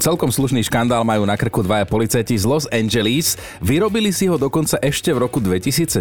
Celkom slušný škandál majú na krku dvaja policajti z Los Angeles. Vyrobili si ho dokonca ešte v roku 2017,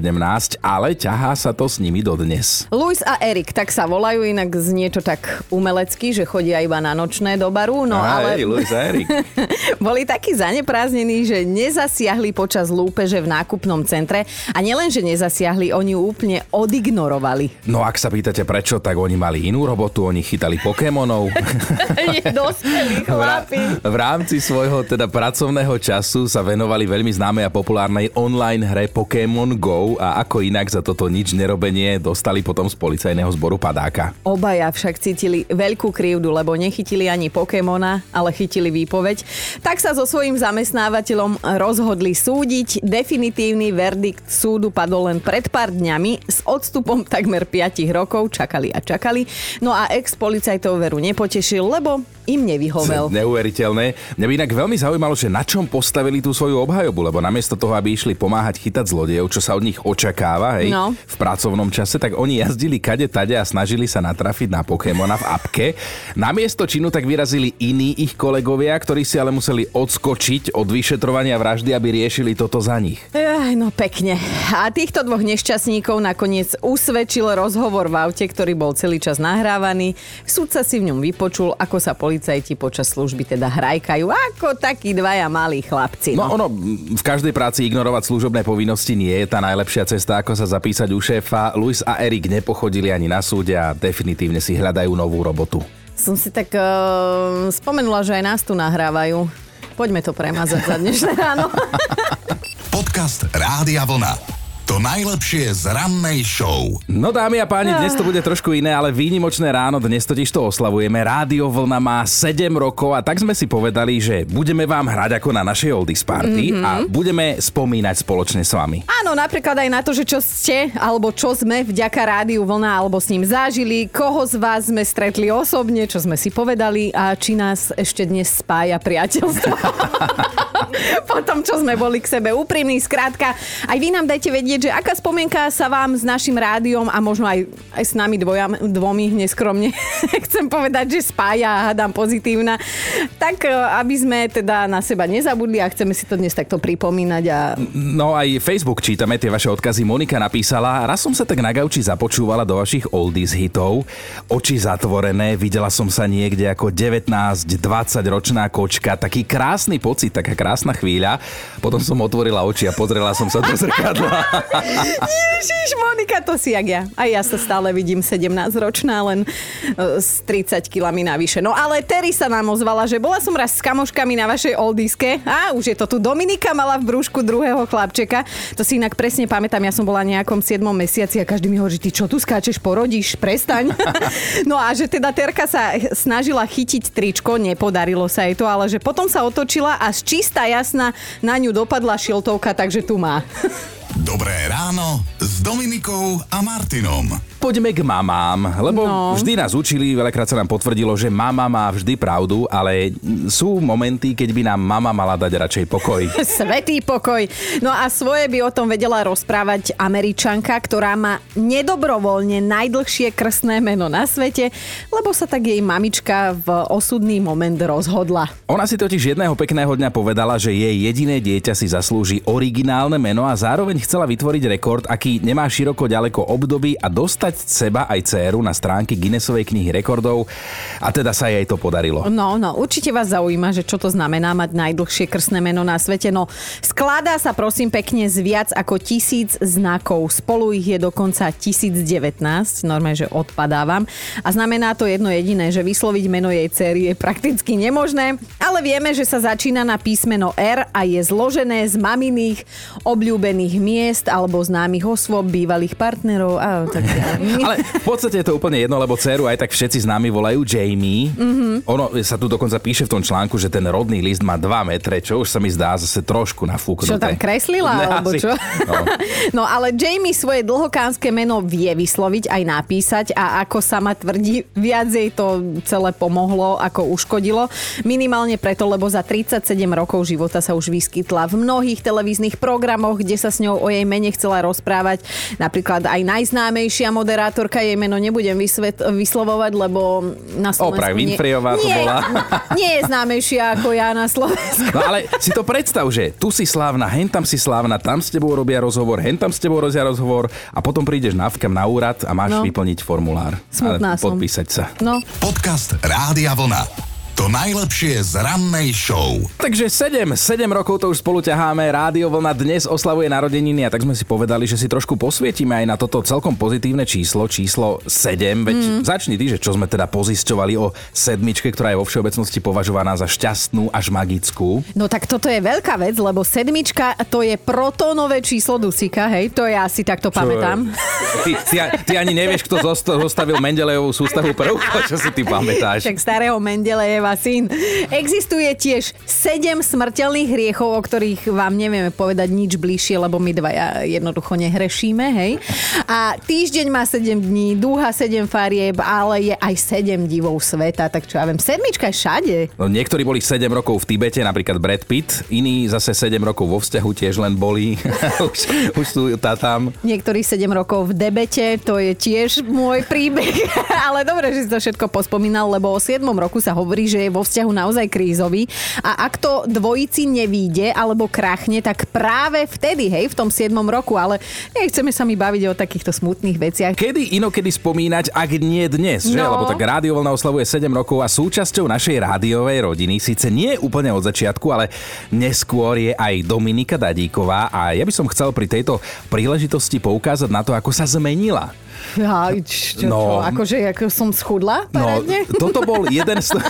ale ťahá sa to s nimi dodnes. Luis a Erik, tak sa volajú inak z niečo tak umelecky, že chodia iba na nočné do baru, no Á, ale Luis a Erik. boli takí zanepráznení, že nezasiahli počas lúpeže v nákupnom centre a nielen, že nezasiahli, oni ju úplne odignorovali. No ak sa pýtate prečo, tak oni mali inú robotu, oni chytali Pokémonov. Dospelí chlapi. V rámci svojho teda pracovného času sa venovali veľmi známej a populárnej online hre Pokémon Go a ako inak za toto nič nerobenie dostali potom z policajného zboru padáka. Obaja však cítili veľkú krivdu, lebo nechytili ani Pokémona, ale chytili výpoveď. Tak sa so svojím zamestnávateľom rozhodli súdiť. Definitívny verdikt súdu padol len pred pár dňami. S odstupom takmer 5 rokov čakali a čakali. No a ex-policajtov veru nepotešil, lebo im nevyhovel. Neuveriteľné. Mňa by inak veľmi zaujímalo, že na čom postavili tú svoju obhajobu, lebo namiesto toho, aby išli pomáhať chytať zlodejov, čo sa od nich očakáva, hej, No. v pracovnom čase, tak oni jazdili kade tade a snažili sa natrafiť na Pokémona v apke. Namiesto činu tak vyrazili iní ich kolegovia, ktorí si ale museli odskočiť od vyšetrovania vraždy, aby riešili toto za nich. Ej, no pekne. A týchto dvoch nešťastníkov nakoniec usvedčil rozhovor v aute, ktorý bol celý čas nahrávaný. Súdca si v ňom vypočul, ako sa policajti počas služby teda hrajkajú, ako takí dvaja malí chlapci. No No. ono, v každej práci ignorovať služobné povinnosti nie je tá najlepšia cesta, ako sa zapísať u šéfa. Luis a Erik nepochodili ani na súde a definitívne si hľadajú novú robotu. Som si tak uh, spomenula, že aj nás tu nahrávajú. Poďme to premazať za dnešné ráno. Podcast Rádia Vlna. To najlepšie z rannej show. No dámy a páni, dnes to bude trošku iné, ale výnimočné ráno, dnes totiž to oslavujeme. Rádio Vlna má 7 rokov a tak sme si povedali, že budeme vám hrať ako na našej Oldies Party mm-hmm. a budeme spomínať spoločne s vami. Áno, napríklad aj na to, že čo ste, alebo čo sme vďaka rádiu Vlna, alebo s ním zažili, koho z vás sme stretli osobne, čo sme si povedali a či nás ešte dnes spája priateľstvo. po tom, čo sme boli k sebe úprimní. Skrátka, aj vy nám dajte vedieť, že aká spomienka sa vám s našim rádiom a možno aj, aj s nami dvoja, dvomi neskromne chcem povedať, že spája a hádam pozitívna. Tak, e, aby sme teda na seba nezabudli a chceme si to dnes takto pripomínať a No aj Facebook čítame tie vaše odkazy. Monika napísala, raz som sa tak na gauči započúvala do vašich oldies hitov. Oči zatvorené, videla som sa niekde ako 19-20 ročná kočka. Taký krásny pocit, taká krásna chvíľa. Potom som otvorila oči a pozrela som sa do zrkadla. Ježiš, Monika, to si jak ja. A ja sa stále vidím 17-ročná, len e, s 30 kilami navyše. No ale Terry sa nám ozvala, že bola som raz s kamoškami na vašej oldiske. A už je to tu Dominika mala v brúšku druhého chlapčeka. To si inak presne pamätám, ja som bola nejakom 7 mesiaci a každý mi hovorí, ty čo tu skáčeš, porodíš, prestaň. no a že teda Terka sa snažila chytiť tričko, nepodarilo sa jej to, ale že potom sa otočila a z čistá jasná na ňu dopadla šiltovka, takže tu má. Dobré ráno s Dominikou a Martinom. Poďme k mamám, lebo no. Vždy nás učili, veľakrát sa nám potvrdilo, že mama má vždy pravdu, ale sú momenty, keď by nám mama mala dať radšej pokoj. Svetý pokoj. No a svoje by o tom vedela rozprávať Američanka, ktorá má nedobrovoľne najdlhšie krstné meno na svete, lebo sa tak jej mamička v osudný moment rozhodla. Ona si totiž jedného pekného dňa povedala, že jej jediné dieťa si zaslúži originálne meno a zároveň chcela vytvoriť rekord, aký nemá široko ďaleko období a dostať seba aj dceru na stránky Guinnessovej knihy rekordov a teda sa jej to podarilo. No, no, určite vás zaujíma, že čo to znamená mať najdlhšie krstné meno na svete. No, skladá sa prosím pekne z viac ako tisíc znakov. Spolu ich je dokonca 1019, normálne, že odpadávam. A znamená to jedno jediné, že vysloviť meno jej cery je prakticky nemožné, ale vieme, že sa začína na písmeno R a je zložené z maminých obľúbených miest alebo známych osôb, bývalých partnerov a tak ďalej. Ale v podstate je to úplne jedno, lebo dceru aj tak všetci známi volajú Jamie. Mm-hmm. Ono sa tu dokonca píše v tom článku, že ten rodný list má 2 metre, čo už sa mi zdá zase trošku nafúknuté. Čo tam kreslila, Ne, alebo čo? No. no ale Jamie svoje dlhokánske meno vie vysloviť aj napísať a ako sama tvrdí, viac jej to celé pomohlo, ako uškodilo. Minimálne preto, lebo za 37 rokov života sa už vyskytla v mnohých televíznych programoch, kde sa s ňou o jej mene chcela rozprávať. Napríklad aj najznámejšia moderátorka, jej meno nebudem vysvet, vyslovovať, lebo na Slovensku... Oprah nie- Winfreyová to nie, bola. Nie je známejšia ako ja na Slovensku. No ale si to predstav, že tu si slávna, hen tam si slávna, tam s tebou robia rozhovor, hen tam s tebou robia rozhovor a potom prídeš na vkam na úrad a máš No. vyplniť formulár. Smutná a som. podpísať sa. No, Podcast Rádia Vlna. To najlepšie z rannej show. Takže 7, 7 rokov to už spolu ťaháme. Rádio Vlna dnes oslavuje narodeniny a tak sme si povedali, že si trošku posvietime aj na toto celkom pozitívne číslo, číslo 7. Veď Mhm. začni ty, že čo sme teda pozisťovali o sedmičke, ktorá je vo všeobecnosti považovaná za šťastnú až magickú. No tak toto je veľká vec, lebo sedmička to je protónové číslo dusíka, hej, to ja si takto pamätám. Ty, ty, ty ani nevieš, kto zosta- zostavil Mendelejovú sústavu prvkov, čo si ty pamätáš. Však starého Mendelejeva syn. Existuje tiež sedem smrteľných hriechov, o ktorých vám nevieme povedať nič bližšie, lebo my dvaja jednoducho nehrešíme, hej. A týždeň má 7 dní, dúha 7 farieb, ale je aj 7 divov sveta, tak čo ja viem, sedmička je všade. No, niektorí boli 7 rokov v Tibete, napríklad Brad Pitt, iní zase 7 rokov vo vzťahu tiež len boli. už, už sú tá tam. Niektorých 7 rokov v debete, to je tiež môj príbeh. Ale dobre, že si to všetko pospomínal, lebo o 7 roku sa hovorí, že je vo vzťahu naozaj krízový. A ak to dvojici nevíde alebo krachne, tak práve vtedy, hej, v tom 7 roku. Ale nechceme sa mi baviť o takýchto smutných veciach. Kedy inokedy spomínať, ak nie dnes, že? No. Lebo tak Rádio Vlna oslavuje 7 rokov a súčasťou našej rádiovej rodiny, síce nie úplne od začiatku, ale neskôr je aj Dominika Dadíková a ja by som chcel pri tejto príležitosti poukázať na to, ako sa zmenila. Ja, čo, čo, No. akože ako som schudla? No, parádne? toto bol jeden z...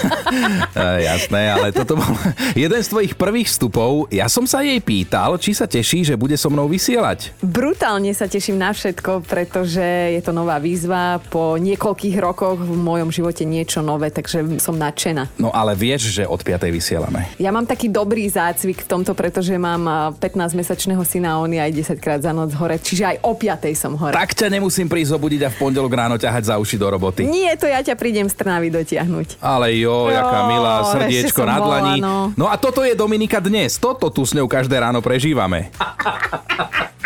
Eh, Jasné, ale toto bol jeden z tvojich prvých vstupov. Ja som sa jej pýtal, či sa teší, že bude so mnou vysielať. Brutálne sa teším na všetko, pretože je to nová výzva. Po niekoľkých rokoch v mojom živote niečo nové, takže som nadšená. No ale vieš, že od 5. vysielame. Ja mám taký dobrý zácvik v tomto, pretože mám a, 15-mesačného syna a on je aj 10 krát za noc hore, čiže aj o 5 som hore. Tak ťa nemusím prísť zobudiť a v pondelok ráno ťahať za uši do roboty. Nie, to ja ťa prídem z Trnavy dotiahnuť. Ale jo, jaká Jo, milá, ešte srdiečko na bola, dlani. no. No a toto je Dominika dnes. Toto tu s ňou každé ráno prežívame.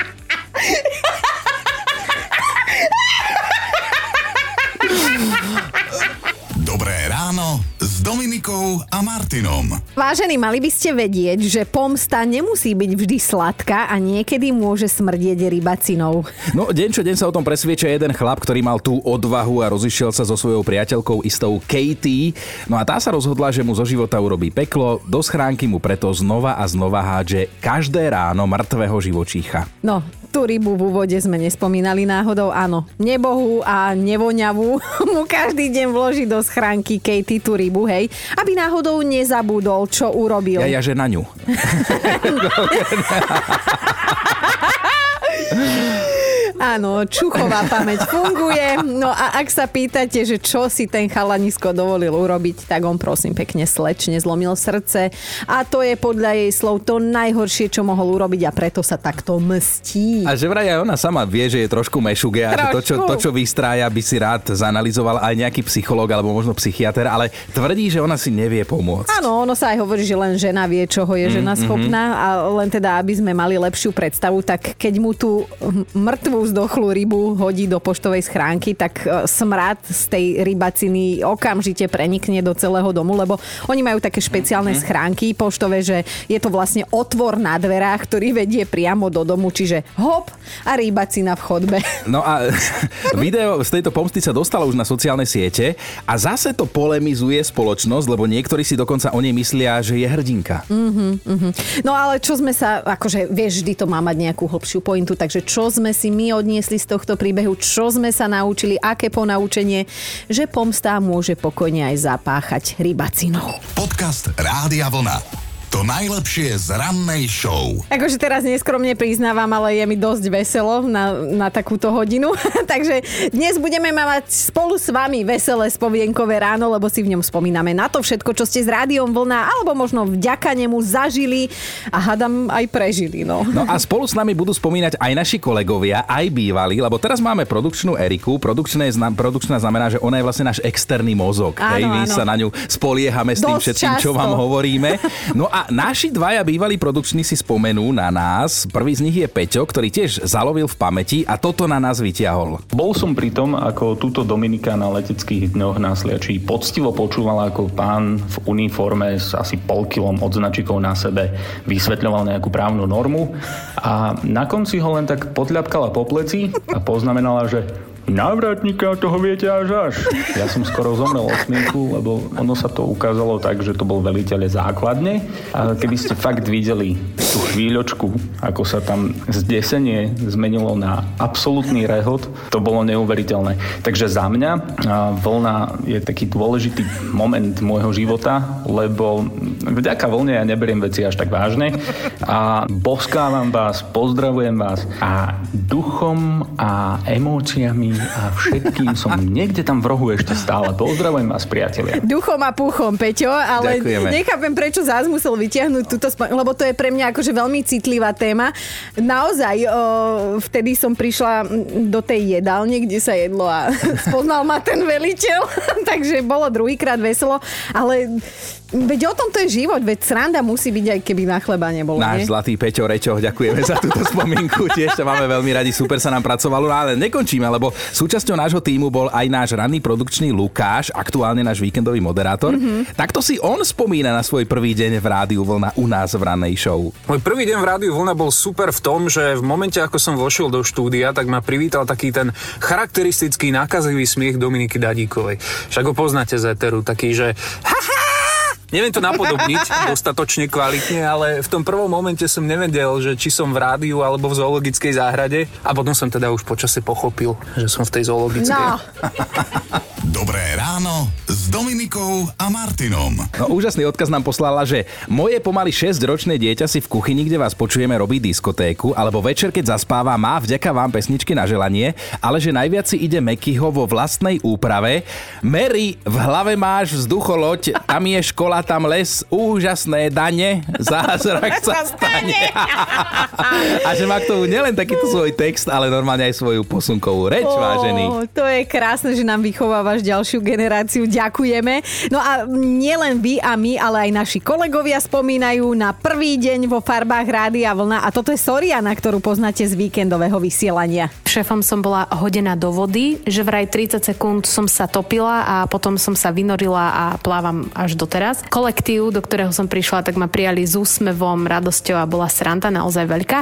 Dominikou a Martinom. Vážení, mali by ste vedieť, že pomsta nemusí byť vždy sladká a niekedy môže smrdieť rybacinou. No, deň čo deň sa o tom presvieča jeden chlap, ktorý mal tú odvahu a rozišiel sa so svojou priateľkou istou Katie. No a tá sa rozhodla, že mu zo života urobí peklo, do schránky mu preto znova a znova hádže každé ráno mŕtvého živočícha. No, tú rybu v úvode sme nespomínali náhodou, áno. Nebohú a nevoňavú mu každý deň vloží do schránky Katie tú rybu, hej, aby náhodou nezabudol, čo urobil. Ja, ja, že na ňu. Áno, čuchová pamäť funguje. No a ak sa pýtate, že čo si ten chalanisko dovolil urobiť, tak on prosím pekne slečne zlomil srdce. A to je podľa jej slov to najhoršie, čo mohol urobiť a preto sa takto mstí. A že vraj aj ona sama vie, že je trošku mešuge a že to čo, Trošku. to, čo vystrája, by si rád zanalizoval aj nejaký psychológ alebo možno psychiatr, ale tvrdí, že ona si nevie pomôcť. Áno, ono sa aj hovorí, že len žena vie, čoho je žena schopná a len teda, aby sme mali lepšiu predstavu, tak keď mu tú mŕtvú zdochlú rybu hodí do poštovej schránky, tak e, smrad z tej rybaciny okamžite prenikne do celého domu, lebo oni majú také špeciálne schránky poštové, že je to vlastne otvor na dverách, ktorý vedie priamo do domu, čiže hop a rybacina v chodbe. No a video z tejto pomsty sa dostalo už na sociálne siete a zase to polemizuje spoločnosť, lebo niektorí si dokonca o nej myslia, že je hrdinka. No ale čo sme sa, akože vieš, vždy to má mať nejakú hlbšiu pointu, takže čo sme si my odniesli z tohto príbehu, čo sme sa naučili, aké ponaučenie, že pomsta môže pokojne aj zapáchať rybacinou. Podcast Rádia Vlna. To najlepšie z rannej show. Akože teraz neskromne priznávam, ale je mi dosť veselo na, na takúto hodinu. Takže dnes budeme mať spolu s vami veselé spomienkové ráno, lebo si v ňom spomíname na to všetko, čo ste s rádiom vlna, alebo možno vďaka nemu zažili a hadam aj prežili. No. no a spolu s nami budú spomínať aj naši kolegovia, aj bývalí, lebo teraz máme produkčnú Eriku. Produkčné, produkčná znamená, že ona je vlastne náš externý mozog. Áno, hej, my áno. sa na ňu spoliehame s tým Dosť všetkým, často. čo vám hovoríme. No a naši dvaja bývalí produkční si spomenú na nás. Prvý z nich je Peťo, ktorý tiež zalovil v pamäti a toto na nás vyťahol. Bol som pri tom, ako túto Dominika na leteckých dňoch na Sliači poctivo počúvala, ako pán v uniforme s asi pol kilom odznačikov na sebe vysvetľoval nejakú právnu normu a na konci ho len tak podľapkala po pleci a poznamenala, že Návratníka toho viete až až. Ja som skoro zomrel od smiechu, lebo ono sa to ukázalo tak, že to bol veliteľ základne. A keby ste fakt videli tú chvíľočku, ako sa tam zdesenie zmenilo na absolútny rehot, to bolo neuveriteľné. Takže za mňa vlna je taký dôležitý moment môjho života, lebo vďaka vlne ja neberiem veci až tak vážne a boskávam vás, pozdravujem vás a duchom a emóciami a všetkým som niekde tam v rohu ešte stále. Pozdravujem vás, priatelia. Duchom a puchom, Peťo, ale Ďakujeme. nechápem, prečo zás musel vytiahnuť túto, lebo to je pre mňa akože veľmi citlivá téma. Naozaj, o, vtedy som prišla do tej jedálne, kde sa jedlo a spoznal ma ten veliteľ, takže bolo druhýkrát veselo, ale Veď o tom to je život, veď sranda musí byť aj keby na chleba nebolo. Náš nie? zlatý Peťo Reťo, ďakujeme za túto spomienku, tiež to máme veľmi radi, super sa nám pracovalo, no ale nekončíme, lebo súčasťou nášho týmu bol aj náš ranný produkčný Lukáš, aktuálne náš víkendový moderátor. Mm-hmm. Takto si on spomína na svoj prvý deň v Rádiu Vlna u nás v rannej show. Môj prvý deň v Rádiu Vlna bol super v tom, že v momente, ako som vošiel do štúdia, tak ma privítal taký ten charakteristický nákazivý smiech Dominiky Dadíkovej. Však ho poznáte z Eteru, taký, že ha, ha, Neviem to napodobniť dostatočne kvalitne, ale v tom prvom momente som nevedel, že či som v rádiu alebo v zoologickej záhrade a potom som teda už počase pochopil, že som v tej zoologickej. No. Dobré ráno s Dominikou a Martinom. No, úžasný odkaz nám poslala, že moje pomaly 6-ročné dieťa si v kuchyni, kde vás počujeme, robí diskotéku, alebo večer, keď zaspáva, má vďaka vám pesničky na želanie, ale že najviac si ide Mekyho vo vlastnej úprave. Mary, v hlave máš vzducholoď, tam je škola, tam les, úžasné dane, zázrak sa stane. a že má k tomu nielen takýto svoj text, ale normálne aj svoju posunkovú reč, oh, vážený. To je krásne, že nám vychováva máš ďalšiu generáciu, ďakujeme. No a nielen vy a my, ale aj naši kolegovia spomínajú na prvý deň vo farbách Rádia Vlna a toto je Soriana, ktorú poznáte z víkendového vysielania. Šéfom som bola hodená do vody, že vraj 30 sekúnd som sa topila a potom som sa vynorila a plávam až doteraz. Kolektív, do ktorého som prišla, tak ma prijali s úsmevom, radosťou a bola sranda naozaj veľká.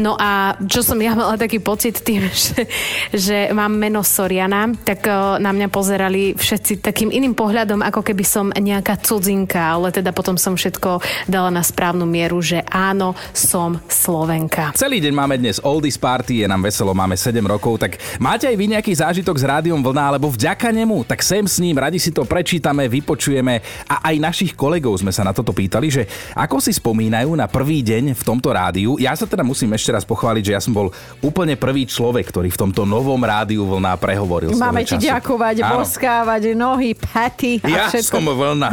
No a čo som ja mala taký pocit tým, že, že mám meno Soriana, tak eh, na mňa pozerali všetci takým iným pohľadom, ako keby som nejaká cudzinka, ale teda potom som všetko dala na správnu mieru, že áno, som Slovenka. Celý deň máme dnes Oldies Party, je nám veselo, máme 7 rokov, tak máte aj vy nejaký zážitok s rádiom Vlna, alebo vďaka nemu, tak sem s ním, radi si to prečítame, vypočujeme a aj našich kolegov sme sa na toto pýtali, že ako si spomínajú na prvý deň v tomto rádiu. Ja sa teda musím ešte raz pochváliť, že ja som bol úplne prvý človek, ktorý v tomto novom rádiu Vlna prehovoril. Máme ti ďakovať, Áno, rozkávať nohy, paty a ja všetko. som vlna.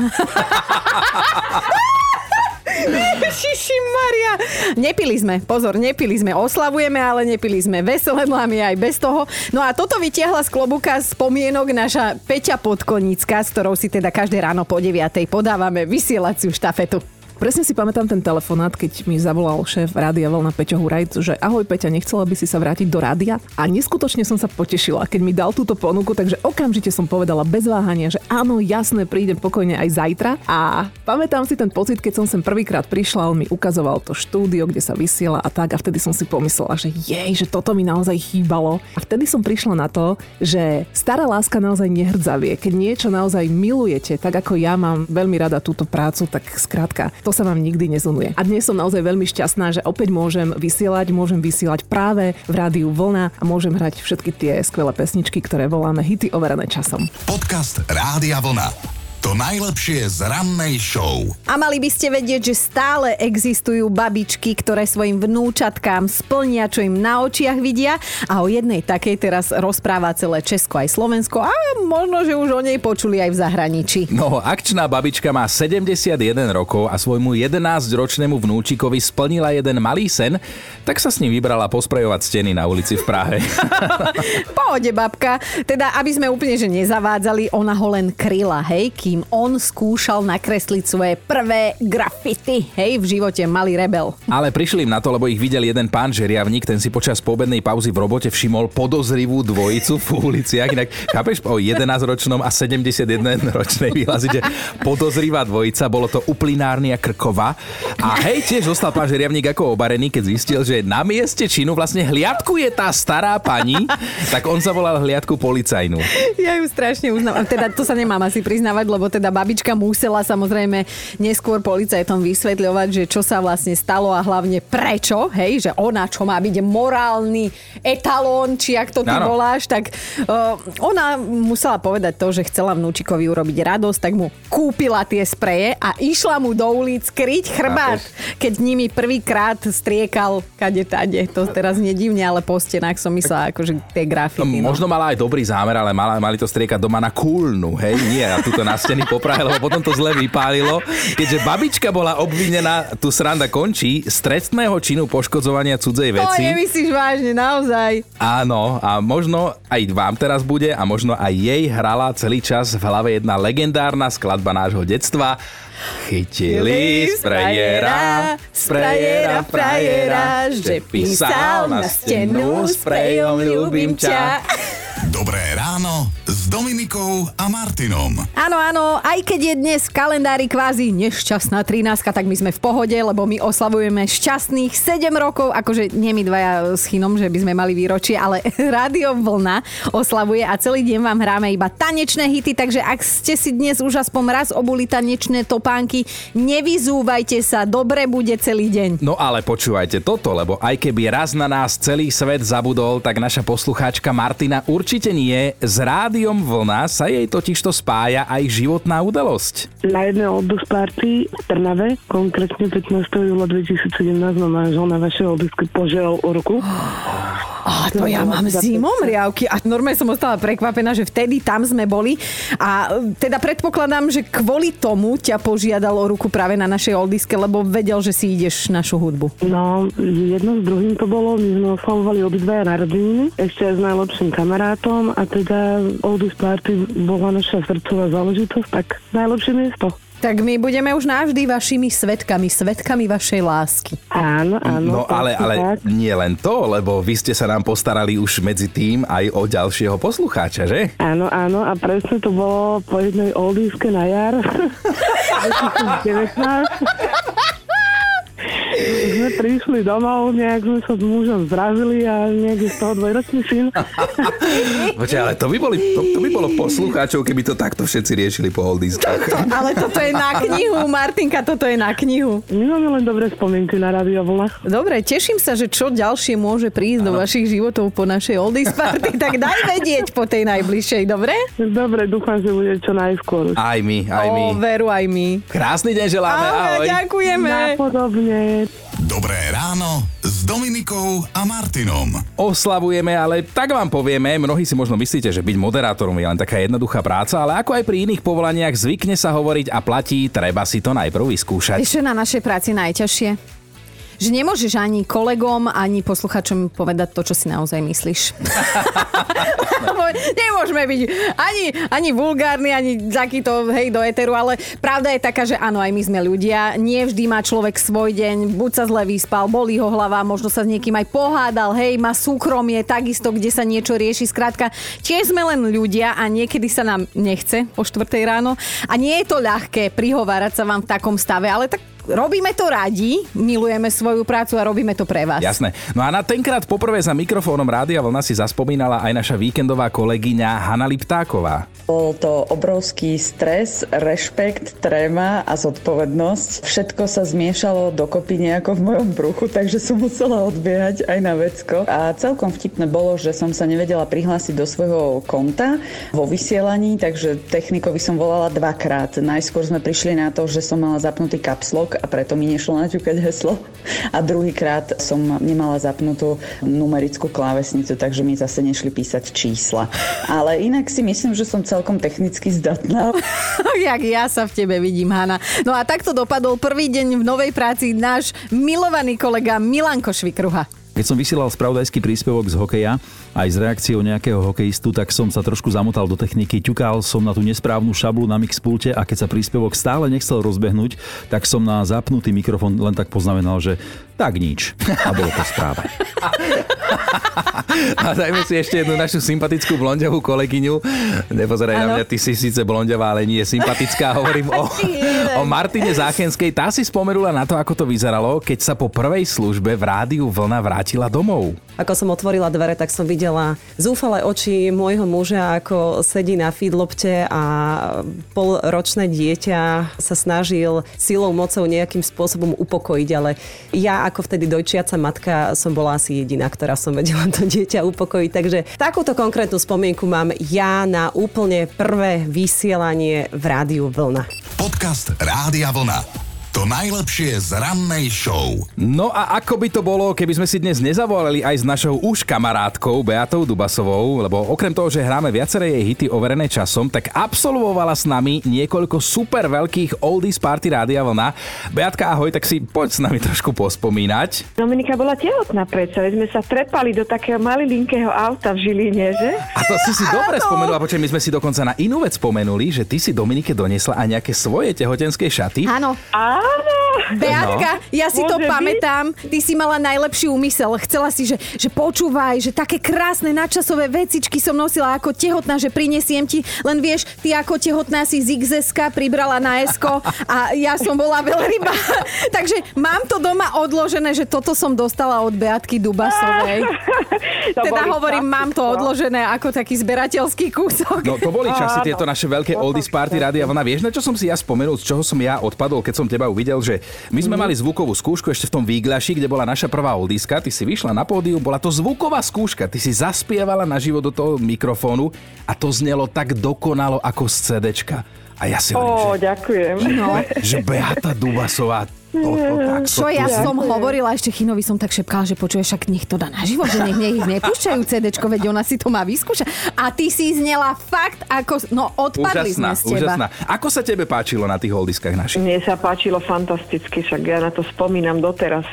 Ježiši Maria. Nepili sme, pozor, nepili sme, oslavujeme, ale nepili sme. Veselé dlami aj bez toho. No a toto vytiahla z klobuka spomienok naša Peťa Podkonická, s ktorou si teda každé ráno po 9. podávame vysielaciu štafetu. Presne si pamätám ten telefonát, keď mi zavolal šéf rádia Veľna Peťo Hurajc, že ahoj Peťa, nechcela by si sa vrátiť do rádia. A neskutočne som sa potešila, keď mi dal túto ponuku, takže okamžite som povedala bez váhania, že áno, jasné, prídem pokojne aj zajtra. A pamätám si ten pocit, keď som sem prvýkrát prišla, on mi ukazoval to štúdio, kde sa vysiela a tak a vtedy som si pomyslela, že jej, že toto mi naozaj chýbalo. A vtedy som prišla na to, že stará láska naozaj nehrdzavie. Keď niečo naozaj milujete, tak ako ja mám veľmi rada túto prácu, tak skrátka, to to sa vám nikdy nezunuje. A dnes som naozaj veľmi šťastná, že opäť môžem vysielať, môžem vysielať práve v rádiu Vlna a môžem hrať všetky tie skvelé pesničky, ktoré voláme hity overené časom. Podcast Rádia Vlna. To najlepšie z rannej show. A mali by ste vedieť, že stále existujú babičky, ktoré svojim vnúčatkám splnia, čo im na očiach vidia. A o jednej takej teraz rozpráva celé Česko aj Slovensko a možno, že už o nej počuli aj v zahraničí. No, akčná babička má 71 rokov a svojmu 11-ročnému vnúčikovi splnila jeden malý sen, tak sa s ním vybrala posprejovať steny na ulici v Prahe. Pohode, babka. Teda, aby sme úplne že nezavádzali, ona ho len kryla, hej, kým on skúšal nakresliť svoje prvé grafity, hej, v živote malý rebel. Ale prišli im na to, lebo ich videl jeden pán žeriavník, ten si počas poobednej pauzy v robote všimol podozrivú dvojicu v uliciach. Inak, chápeš, o 11-ročnom a 71-ročnej vyhlásite podozrivá dvojica, bolo to uplinárny a krková. A hej, tiež zostal pán žeriavník ako obarený, keď zistil, že na mieste činu vlastne hliadku je tá stará pani, tak on zavolal hliadku policajnú. Ja ju strašne uznávam. Teda to sa nemám asi priznávať, lebo teda babička musela samozrejme neskôr policajtom vysvetľovať, že čo sa vlastne stalo a hlavne prečo, hej, že ona, čo má byť morálny etalón, či ak to ty Áno. voláš, tak uh, ona musela povedať to, že chcela vnúčikovi urobiť radosť, tak mu kúpila tie spreje a išla mu do ulic kryť chrbát, keď nimi prvýkrát striekal kade tade. To teraz nedivne, ale po stenách som myslela, akože tie grafity. No. Možno mala aj dobrý zámer, ale mala, mali to striekať doma na kúlnu, hej? Nie, a tuto na steny po Prahe, lebo potom to zle vypálilo. Keďže babička bola obvinená, tu sranda končí, z trestného činu poškodzovania cudzej To veci. nemyslíš vážne, naozaj. Áno, a možno aj vám teraz bude a možno aj jej hrala celý čas v hlave jedna legendárna skladba nášho detstva. Chytili sprejera, sprejera, frajera, že písal na stenu sprejom ľúbim ťa. Dobré ráno s Dominikou a Martinom. Áno, áno, aj keď je dnes v kalendári kvázi nešťastná 13, tak my sme v pohode, lebo my oslavujeme šťastných 7 rokov, akože nie my dvaja s Chinom, že by sme mali výročie, ale Rádio Vlna oslavuje a celý deň vám hráme iba tanečné hity, takže ak ste si dnes už aspoň raz obuli tanečné topánky, nevyzúvajte sa, dobre bude celý deň. No ale počúvajte toto, lebo aj keby raz na nás celý svet zabudol, tak naša poslucháčka Martina určite nie. S rádiom Vlna sa jej totižto spája aj životná udalosť. Na jednej Oldus Party v Trnave, konkrétne 15. júla 2017, ma manžel na vašej Oldusky požiadal o ruku. A to ja mám zimom riavky a normálne som ostala prekvapená, že vtedy tam sme boli a e, teda predpokladám, že kvôli tomu ťa požiadal o ruku práve na našej oldiske, lebo vedel, že si ideš našu hudbu. No, jedno s druhým to bolo, my sme oslavovali obidvaja narodeniny, ešte aj s najlepším kamarátom a teda Oldus Party bola naša srdcová záležitosť, tak najlepšie miesto. Tak my budeme už navždy vašimi svetkami, svetkami vašej lásky. Áno, áno. No ale, ale tak. nie len to, lebo vy ste sa nám postarali už medzi tým aj o ďalšieho poslucháča, že? Áno, áno, a presne to bolo po jednej oldiske na jar 2019. Sme prišli domov, nejak sme sa s mužom zrazili a je z toho dvojročný syn. Počkaj, ale to by, boli, to, to by bolo poslucháčov, keby to takto všetci riešili po oldiskách. Ale toto je na knihu, Martinka, toto je na knihu. My máme len dobré spomienky na Radio Vlna. Dobre, teším sa, že čo ďalšie môže prísť do vašich životov po našej oldies party, tak daj vedieť po tej najbližšej, dobre? Dobre, dúfam, že bude čo najskôr. Aj my, aj my. O, veru aj my. Krásny deň želáme, Ahoj, ahoj. ďakujeme. Napodobne. Dobré ráno s Dominikou a Martinom. Oslavujeme, ale tak vám povieme, mnohí si možno myslíte, že byť moderátorom je len taká jednoduchá práca, ale ako aj pri iných povolaniach zvykne sa hovoriť a platí, treba si to najprv vyskúšať. Je na našej práci najťažšie? Že nemôžeš ani kolegom, ani posluchačom povedať to, čo si naozaj myslíš. Nemôžeme byť ani, ani vulgárni, ani takýto hej do eteru, ale pravda je taká, že áno, aj my sme ľudia. Nie vždy má človek svoj deň, buď sa zle vyspal, bolí ho hlava, možno sa s niekým aj pohádal, hej, má súkromie, takisto, kde sa niečo rieši. Skrátka, tiež sme len ľudia a niekedy sa nám nechce o 4 ráno a nie je to ľahké prihovárať sa vám v takom stave, ale tak robíme to radi, milujeme svoju prácu a robíme to pre vás. Jasné. No a na tenkrát poprvé za mikrofónom Rádia Vlna si zaspomínala aj naša víkendová kolegyňa Hanna Liptáková. Bol to obrovský stres, rešpekt, tréma a zodpovednosť. Všetko sa zmiešalo dokopy nejako v mojom bruchu, takže som musela odbiehať aj na vecko. A celkom vtipné bolo, že som sa nevedela prihlásiť do svojho konta vo vysielaní, takže technikovi som volala dvakrát. Najskôr sme prišli na to, že som mala zapnutý kapslok a preto mi nešlo naťukať heslo. A druhýkrát som nemala zapnutú numerickú klávesnicu, takže mi zase nešli písať čísla. Ale inak si myslím, že som celkom technicky zdatná. Jak ja sa v tebe vidím, Hanna. No a takto dopadol prvý deň v novej práci náš milovaný kolega Milanko Švikruha. Keď som vysielal spravodajský príspevok z hokeja aj s reakciou nejakého hokejistu, tak som sa trošku zamotal do techniky, ťukal som na tú nesprávnu šablu na mixpulte a keď sa príspevok stále nechcel rozbehnúť, tak som na zapnutý mikrofón len tak poznamenal, že tak nič. A bolo to správa. A dajme si ešte jednu našu sympatickú blondiavú kolegyňu. Nepozeraj na mňa, ty si síce blondiavá, ale nie sympatická. Hovorím o, o Martine Záchenskej. Tá si spomenula na to, ako to vyzeralo, keď sa po prvej službe v rádiu Vlna vrátila domov. Ako som otvorila dvere, tak som videla zúfalé oči môjho muža, ako sedí na feedlopte a polročné dieťa sa snažil silou, mocou nejakým spôsobom upokojiť, ale ja ako vtedy dojčiaca matka som bola asi jediná, ktorá som vedela to dieťa upokojiť. Takže takúto konkrétnu spomienku mám ja na úplne prvé vysielanie v rádiu Vlna. Podcast Rádia Vlna. To najlepšie z rannej show. No a ako by to bolo, keby sme si dnes nezavolali aj s našou už kamarátkou Beatou Dubasovou, lebo okrem toho, že hráme viaceré jej hity overené časom, tak absolvovala s nami niekoľko super veľkých oldies party Rádia Vlna. Beatka, ahoj, tak si poď s nami trošku pospomínať. Dominika bola tehotná predsa, sme sa trepali do takého malilinkého auta v Žiline, že? A to si si dobre spomenula, počkaj, my sme si dokonca na inú vec spomenuli, že ty si Dominike donesla aj nejaké svoje tehotenské šaty. Áno. Áno. Beatka, No. ja si to byť? pamätám. Ty si mala najlepší úmysel. Chcela si, že, že počúvaj, že také krásne nadčasové vecičky som nosila ako tehotná, že prinesiem ti. Len vieš, ty ako tehotná si z XS pribrala na Esko a ja som bola veľryba. Takže mám to doma odložené, že toto som dostala od Beatky Dubasovej. Teda hovorím, mám to odložené ako taký zberateľský kúsok. No to boli časy tieto naše veľké oldies party Rádia Vlna. Vieš, na čo som si ja spomenul, z čoho som ja odpadol, keď som teba uvidel, že my sme mali zvukovú skúšku ešte v tom výglaši, kde bola naša prvá oldiska. Ty si vyšla na pódium, bola to zvuková skúška. Ty si zaspievala naživo do toho mikrofónu a to znelo tak dokonalo ako z CDčka. A ja si hovorím, Ó, že, ďakujem. No. že Beata Dubasová, toto tak Čo ja som hovorila, ešte Chinovi som tak šepkala, že počuješ, však nech to dá naživo, že nech, nech nepúšťajú CDčko, veď ona si to má vyskúšať. A ty si znela fakt ako... No, odpadli Úžasná, sme z teba. úžasná. Ako sa tebe páčilo na tých oldiskách našich? Mne sa páčilo fantasticky, však ja na to spomínam doteraz.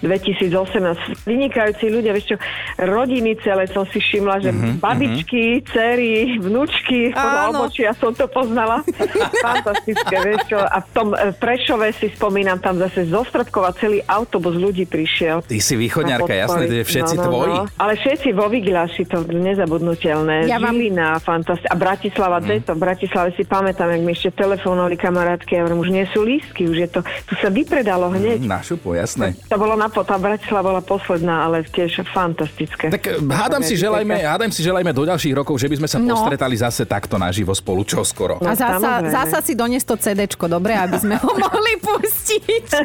2018. Vynikajúci ľudia, vieš čo, rodiny celé som si všimla, že Mhm, babičky, cery, vnúčky, podľa obočia som to poznala. Fantastické, vieš čo. A v tom e, Prešove si spomínam, tam zase zo Stropkova celý autobus ľudí prišiel. Ty si východňarka, jasné, to je všetci no, no, tvoji. No. Ale všetci vo Vigilaši, to nezabudnutelné. Ja vám- Žilina, fantastické. A Bratislava, mm. to, v Bratislave si pamätám, jak mi ešte telefonovali kamarátky, ja hovorím, už nie sú lístky, už je to, tu sa vypredalo hneď. Našu jasné. To bolo na tá Bratislava bola posledná, ale tiež fantastické. Tak eh, hádam si, želajme, hádam si želajme do ďalších rokov, že by sme sa No. postretali zase takto naživo spolu čoskoro. No, A zasa, zasa si dones to CDčko, dobre, aby sme ho mohli pustiť.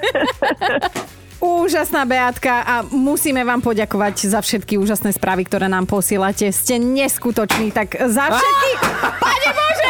Úžasná Beatka a musíme vám poďakovať za všetky úžasné správy, ktoré nám posielate. Ste neskutoční, tak za všetky... Pane Bože!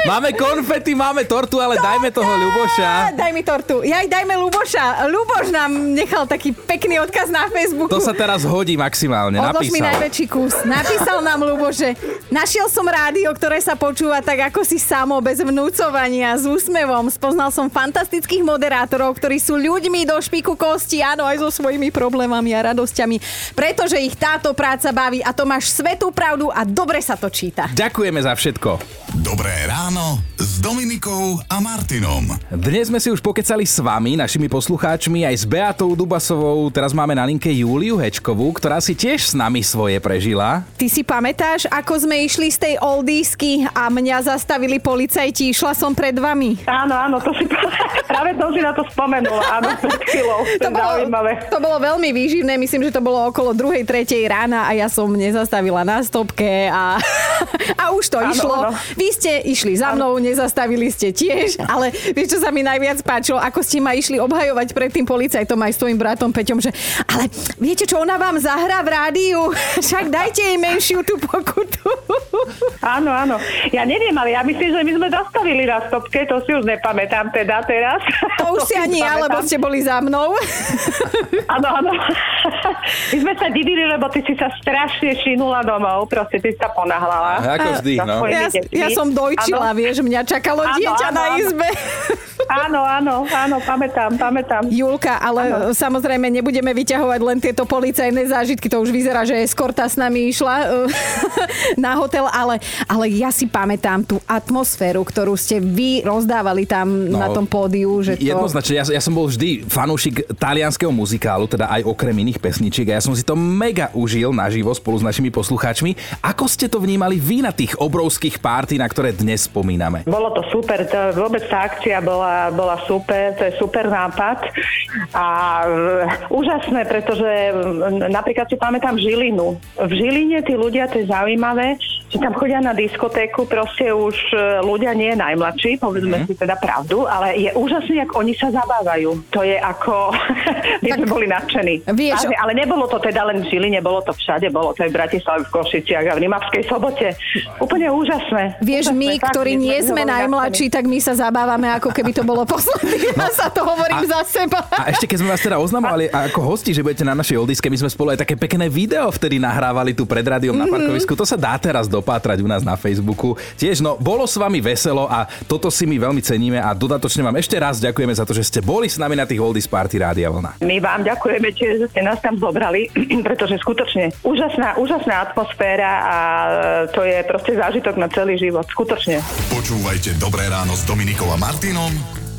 Máme konfety, máme tortu, ale dajme toho Á, Ľuboša. Daj mi tortu. Ja aj dajme Luboša. Luboš nám nechal taký pekný odkaz na Facebooku. To sa teraz hodí maximálne, Odlož mi napísal. najväčší kus. Napísal nám Lubo, že našiel som rádio, ktoré sa počúva tak ako si samo, bez vnúcovania, s úsmevom. Spoznal som fantastických moderátorov, ktorí sú ľuďmi do špiku kosti, áno, aj so svojimi problémami a radosťami, pretože ich táto práca baví a to máš svetú pravdu a dobre sa to číta. Ďakujeme za všetko. szybko. Dobré ráno s Dominikou a Martinom. Dnes sme si už pokecali s vami, našimi poslucháčmi, aj s Beatou Dubasovou. Teraz máme na linke Júliu Hečkovú, ktorá si tiež s nami svoje prežila. Ty si pamätáš, ako sme išli z tej oldísky a mňa zastavili policajti, išla som pred vami? Áno, áno, to si práve to si na to spomenula, áno, pred chvíľou. To, To bolo, zaujímavé. to bolo veľmi výživné, myslím, že to bolo okolo druhej, tretej rána a ja som nezastavila na stopke a, a už to Áno, išlo. áno. Vy ste išli za mnou, nezastavili ste tiež, ale vieš, čo sa mi najviac páčilo, ako ste ma išli obhajovať pred tým policajtom aj s tvojim bratom Peťom, že ale viete čo, ona vám zahrá v rádiu, však dajte jej menšiu tú pokutu. Áno, áno. Ja neviem, ale ja myslím, že my sme zastavili na stopke, to si už nepamätám teda teraz. To už si ani ja, lebo ste boli za mnou. Áno, áno. My sme sa divili, lebo ty si sa strašne šinula domov, proste ty sa ponahlala. Ako vždy, no. Ja, ja som dojčila, Áno. vieš, mňa čakalo Áno, dieťa áno, na izbe. Áno, áno, áno, pamätám, pamätám. Julka, ale samozrejme nebudeme vyťahovať len tieto policajné zážitky, to už vyzerá, že eskorta s nami išla eh, na hotel, ale, ale ja si pamätám tú atmosféru, ktorú ste vy rozdávali tam No, na tom pódiu, že to... Jednoznačne, ja, ja som bol vždy fanúšik talianského muzikálu, teda aj okrem iných pesničiek a ja som si to mega užil naživo spolu s našimi poslucháčmi. Ako ste to vnímali vy na tých obrovských párty, na ktoré dnes spomíname? Bolo to super, to, vôbec tá akcia bola, bola super, to je super nápad a e, úžasné, pretože napríklad si pamätám Žilinu. V Žiline tí ľudia, to je zaujímavé, že tam chodia na diskotéku, proste už e, ľudia nie najmladší, povedzme si teda pravdu, ale je úžasné, ako oni sa zabávajú. To je ako, my sme boli nadšení. Vieš- ale, ale nebolo to teda len v Žiline, bolo to všade, bolo to aj v Bratislave, v Košiciach a v Rimavskej sobote. Úplne úžasné. Vieš, Úžasné, my, fakt, ktorí my nie sme sme najmladší, tak my sa zabávame, ako keby to bolo posledný raz a to hovorím A- za seba. A ešte keď sme vás teda oznamovali ako hosti, že budete na našej oldiske, my sme spolu aj také pekné video vtedy nahrávali tu pred rádiom na parkovisku. To sa dá teraz dopátrať u nás na Facebooku. Tiež, no, bolo s vami veselo a toto si my veľmi ceníme a dodatočne vám ešte raz ďakujeme za to, že ste boli s nami na tých Oldies Party Rádia Vlna. My vám ďakujeme že ste nás tam zobrali, pretože skutočne úžasná, úžasná atmosféra a to je proste zážitok na celý život. Skutočne. Počúvajte Dobré ráno s Dominikou a Martinom